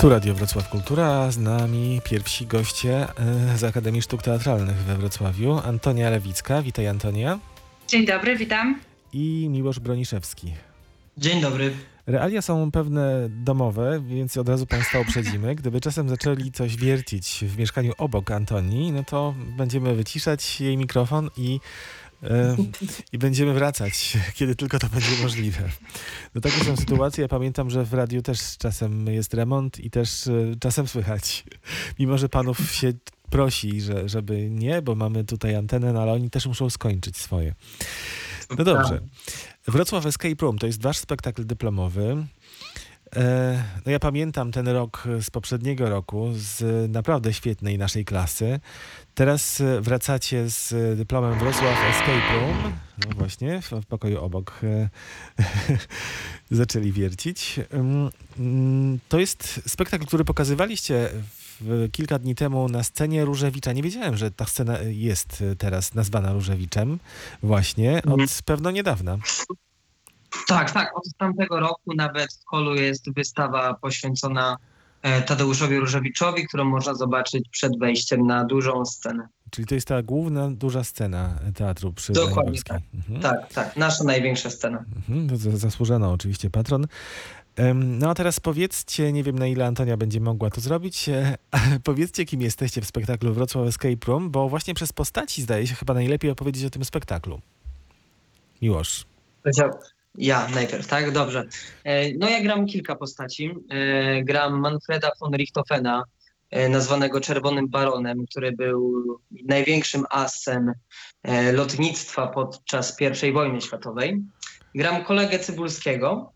Tu Radio Wrocław Kultura, z nami pierwsi goście e, z Akademii Sztuk Teatralnych we Wrocławiu. Antonia Lewicka, witaj Antonia. Dzień dobry, witam. I Miłosz Broniszewski. Dzień dobry. Realia są pewne domowe, więc od razu Państwa uprzedzimy. Gdyby czasem zaczęli coś wiercić w mieszkaniu obok Antonii, no to będziemy wyciszać jej mikrofon i, i będziemy wracać, kiedy tylko to będzie możliwe. No takie są sytuacje. Ja pamiętam, że w radiu też czasem jest remont i też e, czasem słychać. Mimo, że panów się prosi, że, żeby nie, bo mamy tutaj antenę, no ale oni też muszą skończyć swoje. No dobrze. Wrocław Escape Room to jest wasz spektakl dyplomowy. E, no ja pamiętam ten rok z poprzedniego roku, z naprawdę świetnej naszej klasy. Teraz e, wracacie z dyplomem Wrocław Escape Room. No właśnie, w, pokoju obok e, zaczęli wiercić. Mm, mm, To jest spektakl, który pokazywaliście kilka dni temu na scenie Różewicza. Nie wiedziałem, że ta scena jest teraz nazwana Różewiczem właśnie od Mhm. pewno niedawna. Tak, tak. Od tamtego roku nawet w holu jest wystawa poświęcona e, Tadeuszowi Różewiczowi, którą można zobaczyć przed wejściem na dużą scenę. Czyli to jest ta główna, duża scena teatru przy Dokładnie tak. Mhm. Tak, tak. Nasza największa scena. Mhm, to za- zasłużono oczywiście patron. No a teraz powiedzcie, nie wiem na ile Antonia będzie mogła to zrobić, e, powiedzcie kim jesteście w spektaklu Wrocław Escape Room, bo właśnie przez postaci zdaje się chyba najlepiej opowiedzieć o tym spektaklu. Miłosz. Ja najpierw, tak? Dobrze. E, No ja gram kilka postaci. E, Gram Manfreda von Richthofena, e, nazwanego Czerwonym Baronem, który był największym asem lotnictwa podczas I wojny światowej. Gram kolegę Cybulskiego,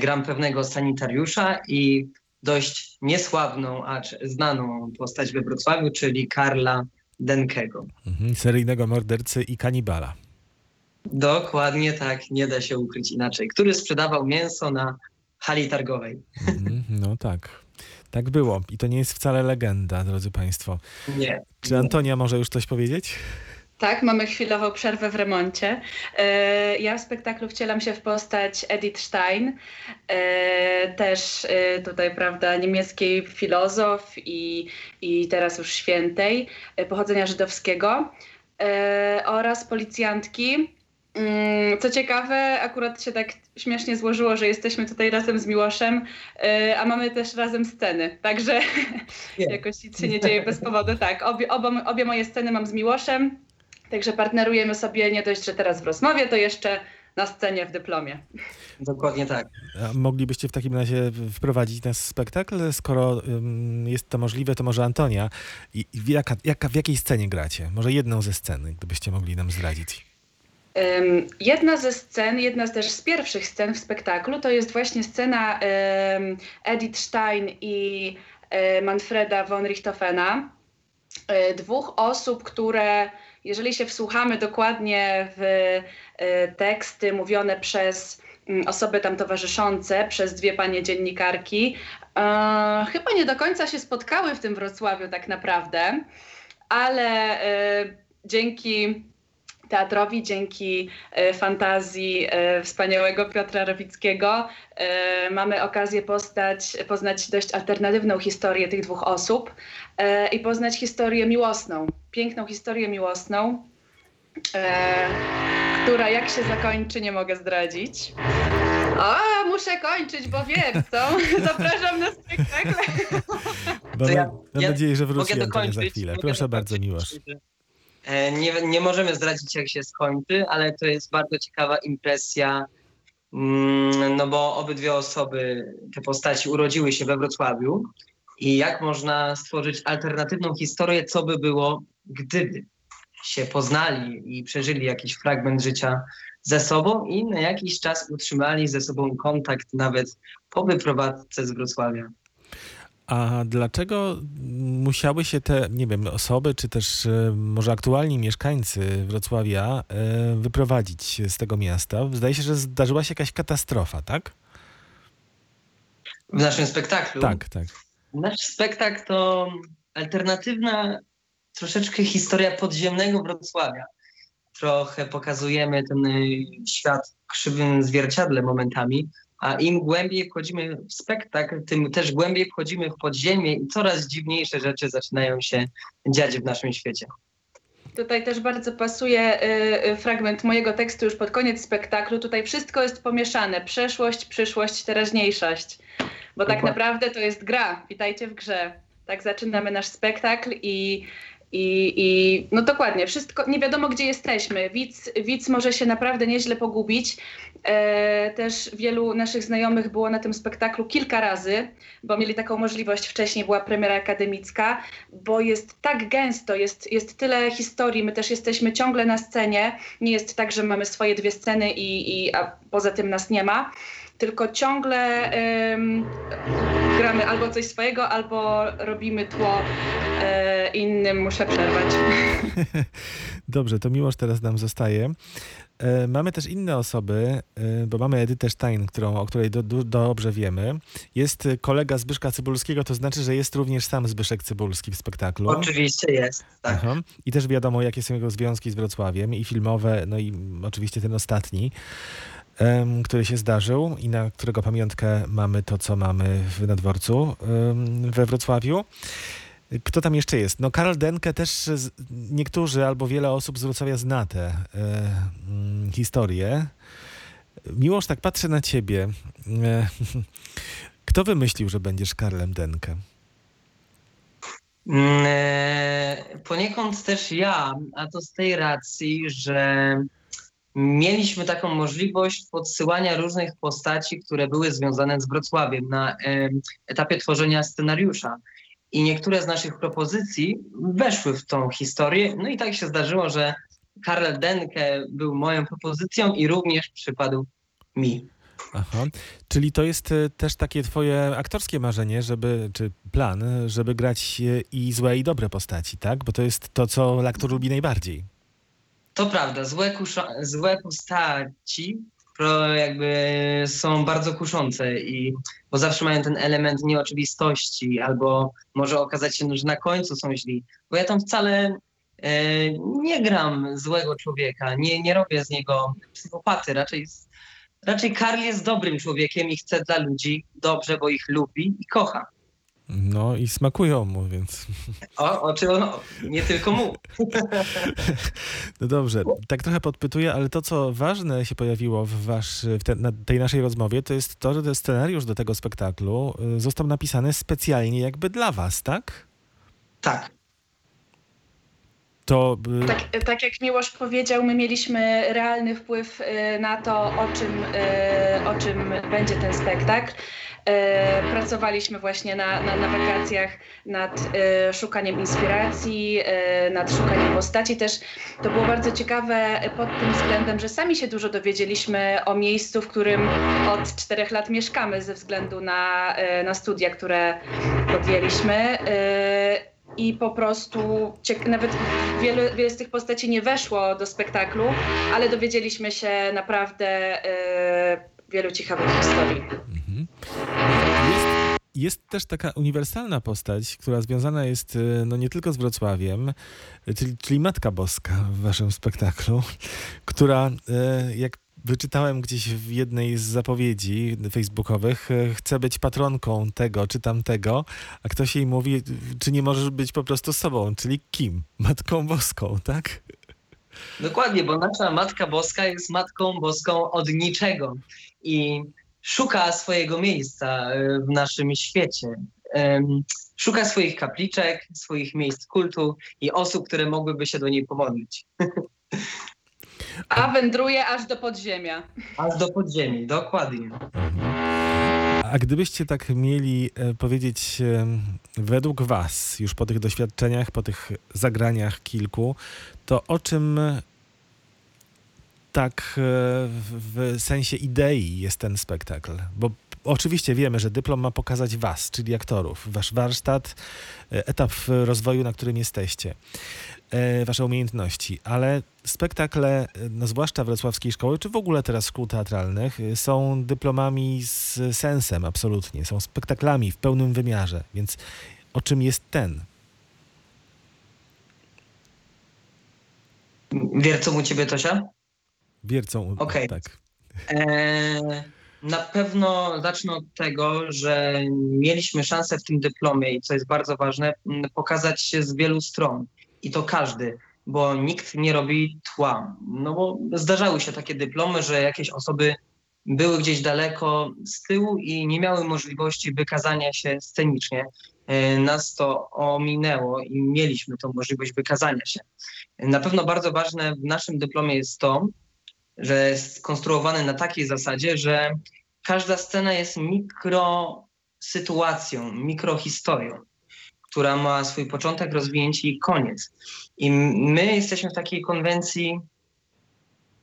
gram pewnego sanitariusza i dość niesławną, acz znaną postać we Wrocławiu, czyli Karla Denkego. Mhm, seryjnego mordercy i kanibala. Dokładnie tak, nie da się ukryć inaczej. Który sprzedawał mięso na hali targowej. Mhm, no tak. Tak było. I to nie jest wcale legenda, drodzy Państwo. Nie. Czy Antonia może już coś powiedzieć? Tak, mamy chwilową przerwę w remoncie. E, Ja w spektaklu wcielam się w postać Edith Stein, e, też e, tutaj, prawda, niemieckiej filozof i, i teraz już świętej pochodzenia żydowskiego oraz policjantki. Mm, Co ciekawe, akurat się tak śmiesznie złożyło, że jesteśmy tutaj razem z Miłoszem, e, a mamy też razem sceny, także jakoś nic się nie dzieje bez powodu. Tak, obie, oba, obie moje sceny mam z Miłoszem, także partnerujemy sobie nie dość, że teraz w rozmowie, to jeszcze na scenie w dyplomie. Dokładnie tak. A moglibyście w takim razie wprowadzić nas w spektakl? Skoro ym, jest to możliwe, to może Antonia. I, i w, jaka, jaka, w jakiej scenie gracie? Może jedną ze scen, gdybyście mogli nam zdradzić. Jedna ze scen, jedna z też z pierwszych scen w spektaklu, to jest właśnie scena Edith Stein i y, Manfreda von Richthofena. Y, Dwóch osób, które, jeżeli się wsłuchamy dokładnie w y, teksty mówione przez mm, osoby tam towarzyszące, przez dwie panie dziennikarki, e, chyba nie do końca się spotkały w tym Wrocławiu tak naprawdę, ale dzięki teatrowi, dzięki e, fantazji e, wspaniałego Piotra Rowickiego e, mamy okazję postać, poznać dość alternatywną historię tych dwóch osób i poznać historię miłosną, piękną historię miłosną, która jak się zakończy, nie mogę zdradzić. A, muszę kończyć, bo wiem, co? Zapraszam na spektakl. Mam, ja- mam ja nadzieję, że wróci Mogę za chwilę. Proszę bardzo, Miłosz. E, Nie, nie możemy zdradzić, jak się skończy, ale to jest bardzo ciekawa impresja, mm, no bo obydwie osoby, te postaci urodziły się we Wrocławiu i jak można stworzyć alternatywną historię, co by było, gdyby się poznali i przeżyli jakiś fragment życia ze sobą i na jakiś czas utrzymali ze sobą kontakt nawet po wyprowadzce z Wrocławia. A dlaczego musiały się te, nie wiem, osoby, czy też e, może aktualni mieszkańcy Wrocławia e, wyprowadzić z tego miasta? Zdaje się, że zdarzyła się jakaś katastrofa, tak? W naszym spektaklu Tak, tak. Nasz spektakl to alternatywna troszeczkę historia podziemnego Wrocławia. Trochę pokazujemy ten y, świat w krzywym zwierciadle momentami, A im głębiej wchodzimy w spektakl, tym też głębiej wchodzimy w podziemie i coraz dziwniejsze rzeczy zaczynają się dziać w naszym świecie. Tutaj też bardzo pasuje y, y, fragment mojego tekstu już pod koniec spektaklu. Tutaj wszystko jest pomieszane: przeszłość, przyszłość, teraźniejszość. Bo tak naprawdę to jest gra. Witajcie w grze. Tak zaczynamy nasz spektakl i, i, i no dokładnie, wszystko, nie wiadomo gdzie jesteśmy. Widz, widz może się naprawdę nieźle pogubić. E, też wielu naszych znajomych było na tym spektaklu kilka razy, bo mieli taką możliwość wcześniej, była premiera akademicka, bo jest tak gęsto, jest, jest tyle historii, my też jesteśmy ciągle na scenie. Nie jest tak, że mamy swoje dwie sceny i, i a poza tym nas nie ma. Tylko ciągle gramy albo coś swojego, albo robimy tło e, innym. Muszę przerwać. Dobrze, to Miłosz teraz nam zostaje. E, Mamy też inne osoby, e, bo mamy Edytę Stein, którą, o której do, do, dobrze wiemy. Jest kolega Zbyszka Cybulskiego, to znaczy, że jest również sam Zbyszek Cybulski w spektaklu. Oczywiście jest, tak. Aha. I też wiadomo, jakie są jego związki z Wrocławiem i filmowe, no i oczywiście ten ostatni, który się zdarzył i na którego pamiątkę mamy to, co mamy w Nadworcu em, we Wrocławiu. Kto tam jeszcze jest? No Karol Denke też niektórzy albo wiele osób z Wrocławia zna tę e, mm, historię. Miłoż, tak patrzę na ciebie. E, kto wymyślił, że będziesz Karlem Denke? Mm, e, Poniekąd też ja, a to z tej racji, że mieliśmy taką możliwość podsyłania różnych postaci, które były związane z Wrocławiem na etapie tworzenia scenariusza. I niektóre z naszych propozycji weszły w tą historię. No i tak się zdarzyło, że Karl Denke był moją propozycją i również przypadł mi. Aha. Czyli to jest e, też takie twoje aktorskie marzenie, żeby, czy plan, e, żeby grać e, i złe, i dobre postaci, tak? Bo to jest to, co aktor lubi najbardziej. To prawda, złe, kusza, złe postaci pro jakby są bardzo kuszące i bo zawsze mają ten element nieoczywistości, albo może okazać się, że na końcu są źli. Bo ja tam wcale e, nie gram złego człowieka, nie, nie robię z niego psychopaty, raczej, raczej Karl jest dobrym człowiekiem i chce dla ludzi dobrze, bo ich lubi i kocha. No i smakują mu, więc... O, o czym on, nie tylko mu. No dobrze, tak trochę podpytuję, ale to, co ważne się pojawiło w, wasz, w te, na tej naszej rozmowie, to jest to, że ten scenariusz do tego spektaklu y, został napisany specjalnie jakby dla was, tak? Tak. To... y, Tak, tak jak Miłosz powiedział, my mieliśmy realny wpływ y, na to, o czym, o czym będzie ten spektakl. Y, Pracowaliśmy właśnie na, na, na wakacjach nad y, szukaniem inspiracji, y, nad szukaniem postaci. Też to było bardzo ciekawe pod tym względem, że sami się dużo dowiedzieliśmy o miejscu, w którym od czterech lat mieszkamy ze względu na, na studia, które podjęliśmy. I po prostu nawet wiele, wiele z tych postaci nie weszło do spektaklu, ale dowiedzieliśmy się naprawdę e, wielu ciekawych historii. Jest, jest też taka uniwersalna postać, która związana jest y, no, nie tylko z Wrocławiem, y, czyli, czyli Matka Boska w waszym spektaklu, która, y, jak wyczytałem gdzieś w jednej z zapowiedzi facebookowych, chce być patronką tego czy tamtego, a ktoś jej mówi, czy nie możesz być po prostu sobą, czyli kim? Matką Boską, tak? Dokładnie, bo nasza Matka Boska jest Matką Boską od niczego i szuka swojego miejsca e, w naszym świecie. Szuka swoich kapliczek, swoich miejsc kultu i osób, które mogłyby się do niej pomodlić. A wędruje aż do podziemia. Aż do podziemi, dokładnie. A gdybyście tak mieli e, powiedzieć według was, już po tych doświadczeniach, po tych zagraniach kilku, to o czym tak e, w, sensie idei jest ten spektakl? Bo oczywiście wiemy, że dyplom ma pokazać was, czyli aktorów, wasz warsztat, e, etap rozwoju, na którym jesteście, e, wasze umiejętności, ale spektakle, no zwłaszcza wrocławskiej szkoły, czy w ogóle teraz szkół teatralnych, są dyplomami z sensem absolutnie, są spektaklami w pełnym wymiarze, więc o czym jest ten? Wiercą u ciebie, Tosia? Wiercą, Okej. tak. Eee, Na pewno zacznę od tego, że mieliśmy szansę w tym dyplomie i co jest bardzo ważne, pokazać się z wielu stron. I to każdy, bo nikt nie robi tła. No bo zdarzały się takie dyplomy, że jakieś osoby były gdzieś daleko z tyłu i nie miały możliwości wykazania się scenicznie. E, Nas to ominęło i mieliśmy tą możliwość wykazania się. Na pewno bardzo ważne w naszym dyplomie jest to, że jest skonstruowany na takiej zasadzie, że każda scena jest mikrosytuacją, mikrohistorią, która ma swój początek, rozwinięcie i koniec. I my jesteśmy w takiej konwencji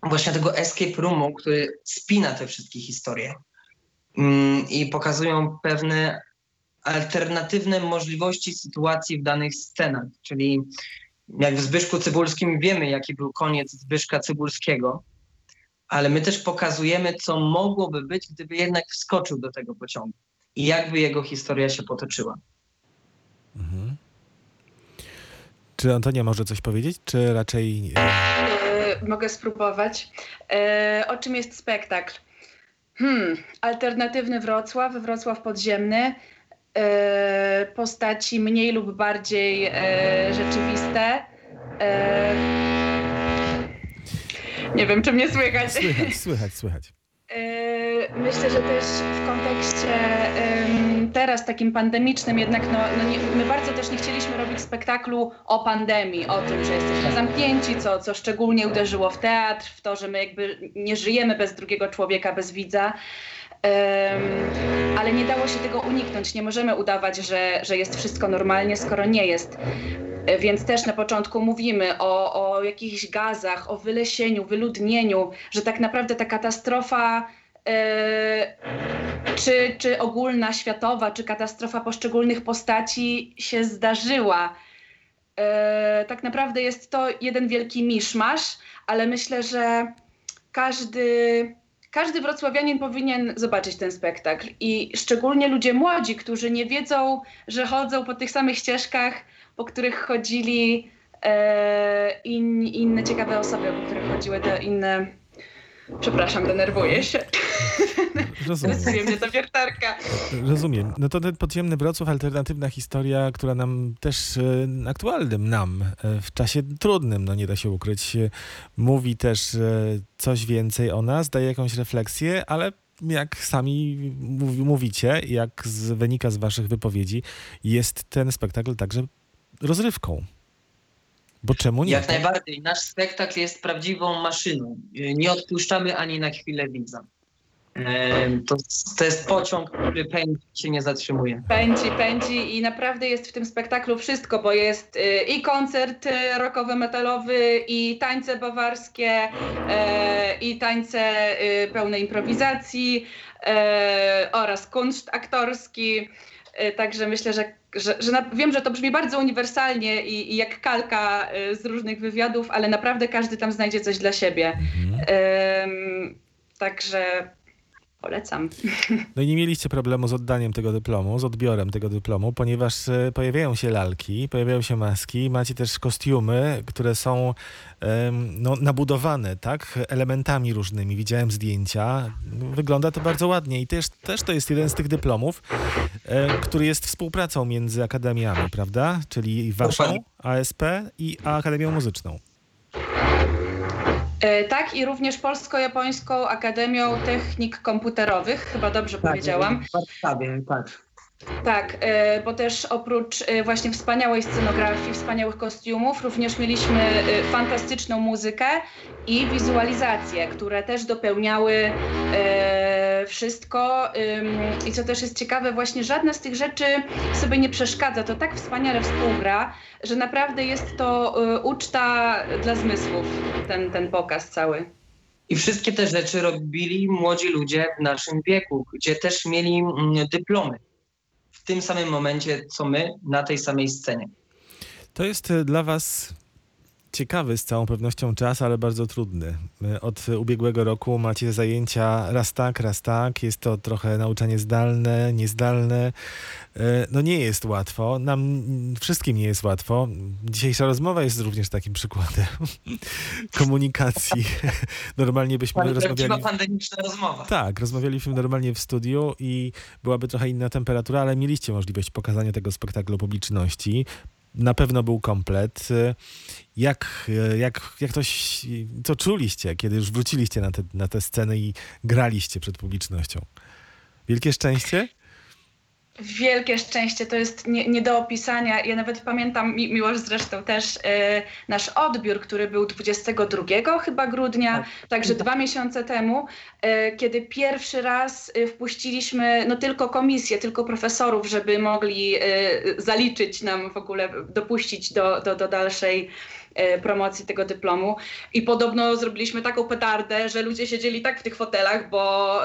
właśnie tego escape roomu, który spina te wszystkie historie Mm, i pokazują pewne alternatywne możliwości sytuacji w danych scenach, czyli jak w Zbyszku Cybulskim wiemy, jaki był koniec Zbyszka Cybulskiego, ale my też pokazujemy, co mogłoby być, gdyby jednak wskoczył do tego pociągu i jakby jego historia się potoczyła. Mhm. Czy Antonia może coś powiedzieć, czy raczej... e, E, mogę spróbować. E, o czym jest spektakl? Hmm, alternatywny Wrocław, Wrocław podziemny. E, postaci mniej lub bardziej rzeczywiste. E, nie wiem, czy mnie słychać. Słychać, słychać, słychać. Yy, Myślę, że też w kontekście teraz takim pandemicznym jednak no, no nie, my bardzo też nie chcieliśmy robić spektaklu o pandemii, o tym, że jesteśmy zamknięci, co, co szczególnie uderzyło w teatr, w to, że my jakby nie żyjemy bez drugiego człowieka, bez widza. Ym, ale nie dało się tego uniknąć. Nie możemy udawać, że, że jest wszystko normalnie, skoro nie jest. E, Więc też na początku mówimy o, o jakichś gazach, o wylesieniu, wyludnieniu, że tak naprawdę ta katastrofa, e, czy, czy ogólna, światowa, czy katastrofa poszczególnych postaci się zdarzyła. E, tak naprawdę jest to jeden wielki miszmasz, ale myślę, że każdy, każdy wrocławianin powinien zobaczyć ten spektakl. I szczególnie ludzie młodzi, którzy nie wiedzą, że chodzą po tych samych ścieżkach, po których chodzili e, in, inne ciekawe osoby, po których chodziły te inne. Przepraszam, denerwuję się. Rozumiem. Mnie ta wiertarka. Rozumiem. No to ten podziemny Wrocław, alternatywna historia, która nam też, e, aktualnym nam, e, w czasie trudnym, no nie da się ukryć, mówi też coś więcej o nas, daje jakąś refleksję, ale jak sami mów- mówicie, jak z, wynika z waszych wypowiedzi, jest ten spektakl także rozrywką. Bo czemu nie? Jak najbardziej. Nasz spektakl jest prawdziwą maszyną. Y, Nie odpuszczamy ani na chwilę widza. To, to jest pociąg, który pędzi się nie zatrzymuje. Pędzi, pędzi i naprawdę jest w tym spektaklu wszystko, bo jest y, i koncert y, rockowy, metalowy, i tańce bawarskie, e, i tańce y, pełne improwizacji oraz kunszt aktorski. E, Także myślę, że, że, że na, wiem, że to brzmi bardzo uniwersalnie i, i jak kalka y, z różnych wywiadów, ale naprawdę każdy tam znajdzie coś dla siebie. Mhm. Em, Także polecam. No i nie mieliście problemu z oddaniem tego dyplomu, z odbiorem tego dyplomu, ponieważ e, pojawiają się lalki, pojawiają się maski, macie też kostiumy, które są no, nabudowane, tak, elementami różnymi. Widziałem zdjęcia, wygląda to bardzo ładnie i też, też to jest jeden z tych dyplomów, e, który jest współpracą między akademiami, prawda? Czyli waszą. ASP i Akademią Muzyczną. E, Tak, i również Polsko-Japońską Akademią Technik Komputerowych, chyba dobrze powiedziałam. W Warszawie, tak. Tak, e, bo też oprócz e, właśnie wspaniałej scenografii, wspaniałych kostiumów, również mieliśmy fantastyczną muzykę i wizualizacje, które też dopełniały wszystko. I co też jest ciekawe, właśnie żadna z tych rzeczy sobie nie przeszkadza. To tak wspaniale współgra, że naprawdę jest to e, uczta dla zmysłów, ten, ten pokaz cały. I wszystkie te rzeczy robili młodzi ludzie w naszym wieku, gdzie też mieli mm, dyplomy. W tym samym momencie, co my, na tej samej scenie. To jest e, dla was ciekawy z całą pewnością czas, ale bardzo trudny. Od ubiegłego roku macie zajęcia raz tak, raz tak. Jest to trochę nauczanie zdalne, niezdalne. E, No nie jest łatwo. Nam wszystkim nie jest łatwo. Dzisiejsza rozmowa jest również takim przykładem komunikacji. Normalnie byśmy Prawdziwa rozmawiali... pandemiczna rozmowa. Tak, rozmawialiśmy normalnie w studiu i byłaby trochę inna temperatura, ale mieliście możliwość pokazania tego spektaklu publiczności. Na pewno był komplet. Jak, jak, jak to, co czuliście, kiedy już wróciliście na te, na tę scenę i graliście przed publicznością? Wielkie szczęście? Wielkie szczęście, to jest nie, nie do opisania. Ja nawet pamiętam, Mi- Miłosz zresztą też, e, nasz odbiór, który był 22 chyba grudnia, także dwa miesiące temu, e, kiedy pierwszy raz e, wpuściliśmy no tylko komisję, tylko profesorów, żeby mogli e, zaliczyć nam w ogóle, dopuścić do, do, do dalszej promocji tego dyplomu. I podobno zrobiliśmy taką petardę, że ludzie siedzieli tak w tych fotelach, bo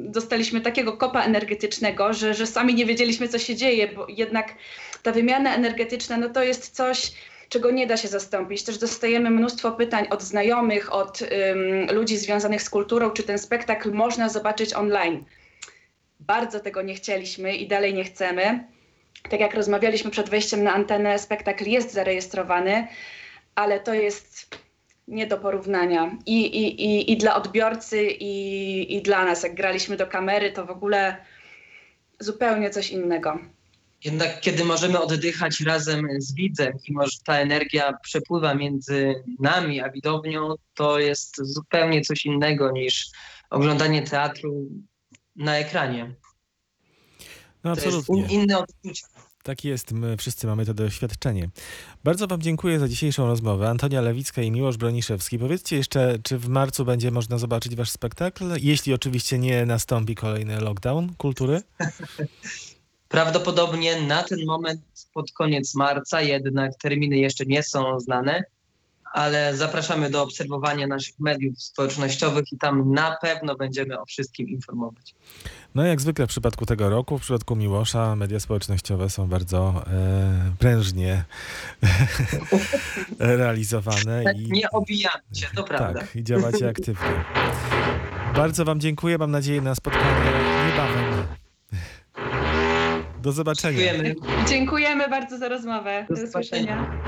dostaliśmy takiego kopa energetycznego, że, że sami nie wiedzieliśmy, co się dzieje, bo jednak ta wymiana energetyczna, no to jest coś, czego nie da się zastąpić. Też dostajemy mnóstwo pytań od znajomych, od ym, ludzi związanych z kulturą, czy ten spektakl można zobaczyć online. Bardzo tego nie chcieliśmy i dalej nie chcemy. Tak jak rozmawialiśmy przed wejściem na antenę, spektakl jest zarejestrowany, ale to jest nie do porównania. I, i, i, i dla odbiorcy, i, i dla nas. Jak graliśmy do kamery, to w ogóle zupełnie coś innego. Jednak kiedy możemy oddychać razem z widzem i może ta energia przepływa między nami a widownią, to jest zupełnie coś innego niż oglądanie teatru na ekranie. No To jest absolutnie. in, inne odczucie. Tak jest, my wszyscy mamy to doświadczenie. Bardzo Wam dziękuję za dzisiejszą rozmowę. Antonia Lewicka i Miłosz Broniszewski. Powiedzcie jeszcze, czy w marcu będzie można zobaczyć Wasz spektakl? Jeśli oczywiście nie nastąpi kolejny lockdown kultury. Prawdopodobnie na ten moment pod koniec marca, jednak terminy jeszcze nie są znane, ale zapraszamy do obserwowania naszych mediów społecznościowych i tam na pewno będziemy o wszystkim informować. No jak zwykle w przypadku tego roku, w przypadku Miłosza, media społecznościowe są bardzo e, prężnie realizowane. Tak, I, nie obijamy się, to prawda. tak, i działacie aktywnie. Bardzo Wam dziękuję. Mam nadzieję na spotkanie niebawem. Do zobaczenia. Dziękujemy. Dziękujemy bardzo za rozmowę. Do Do usłyszenia.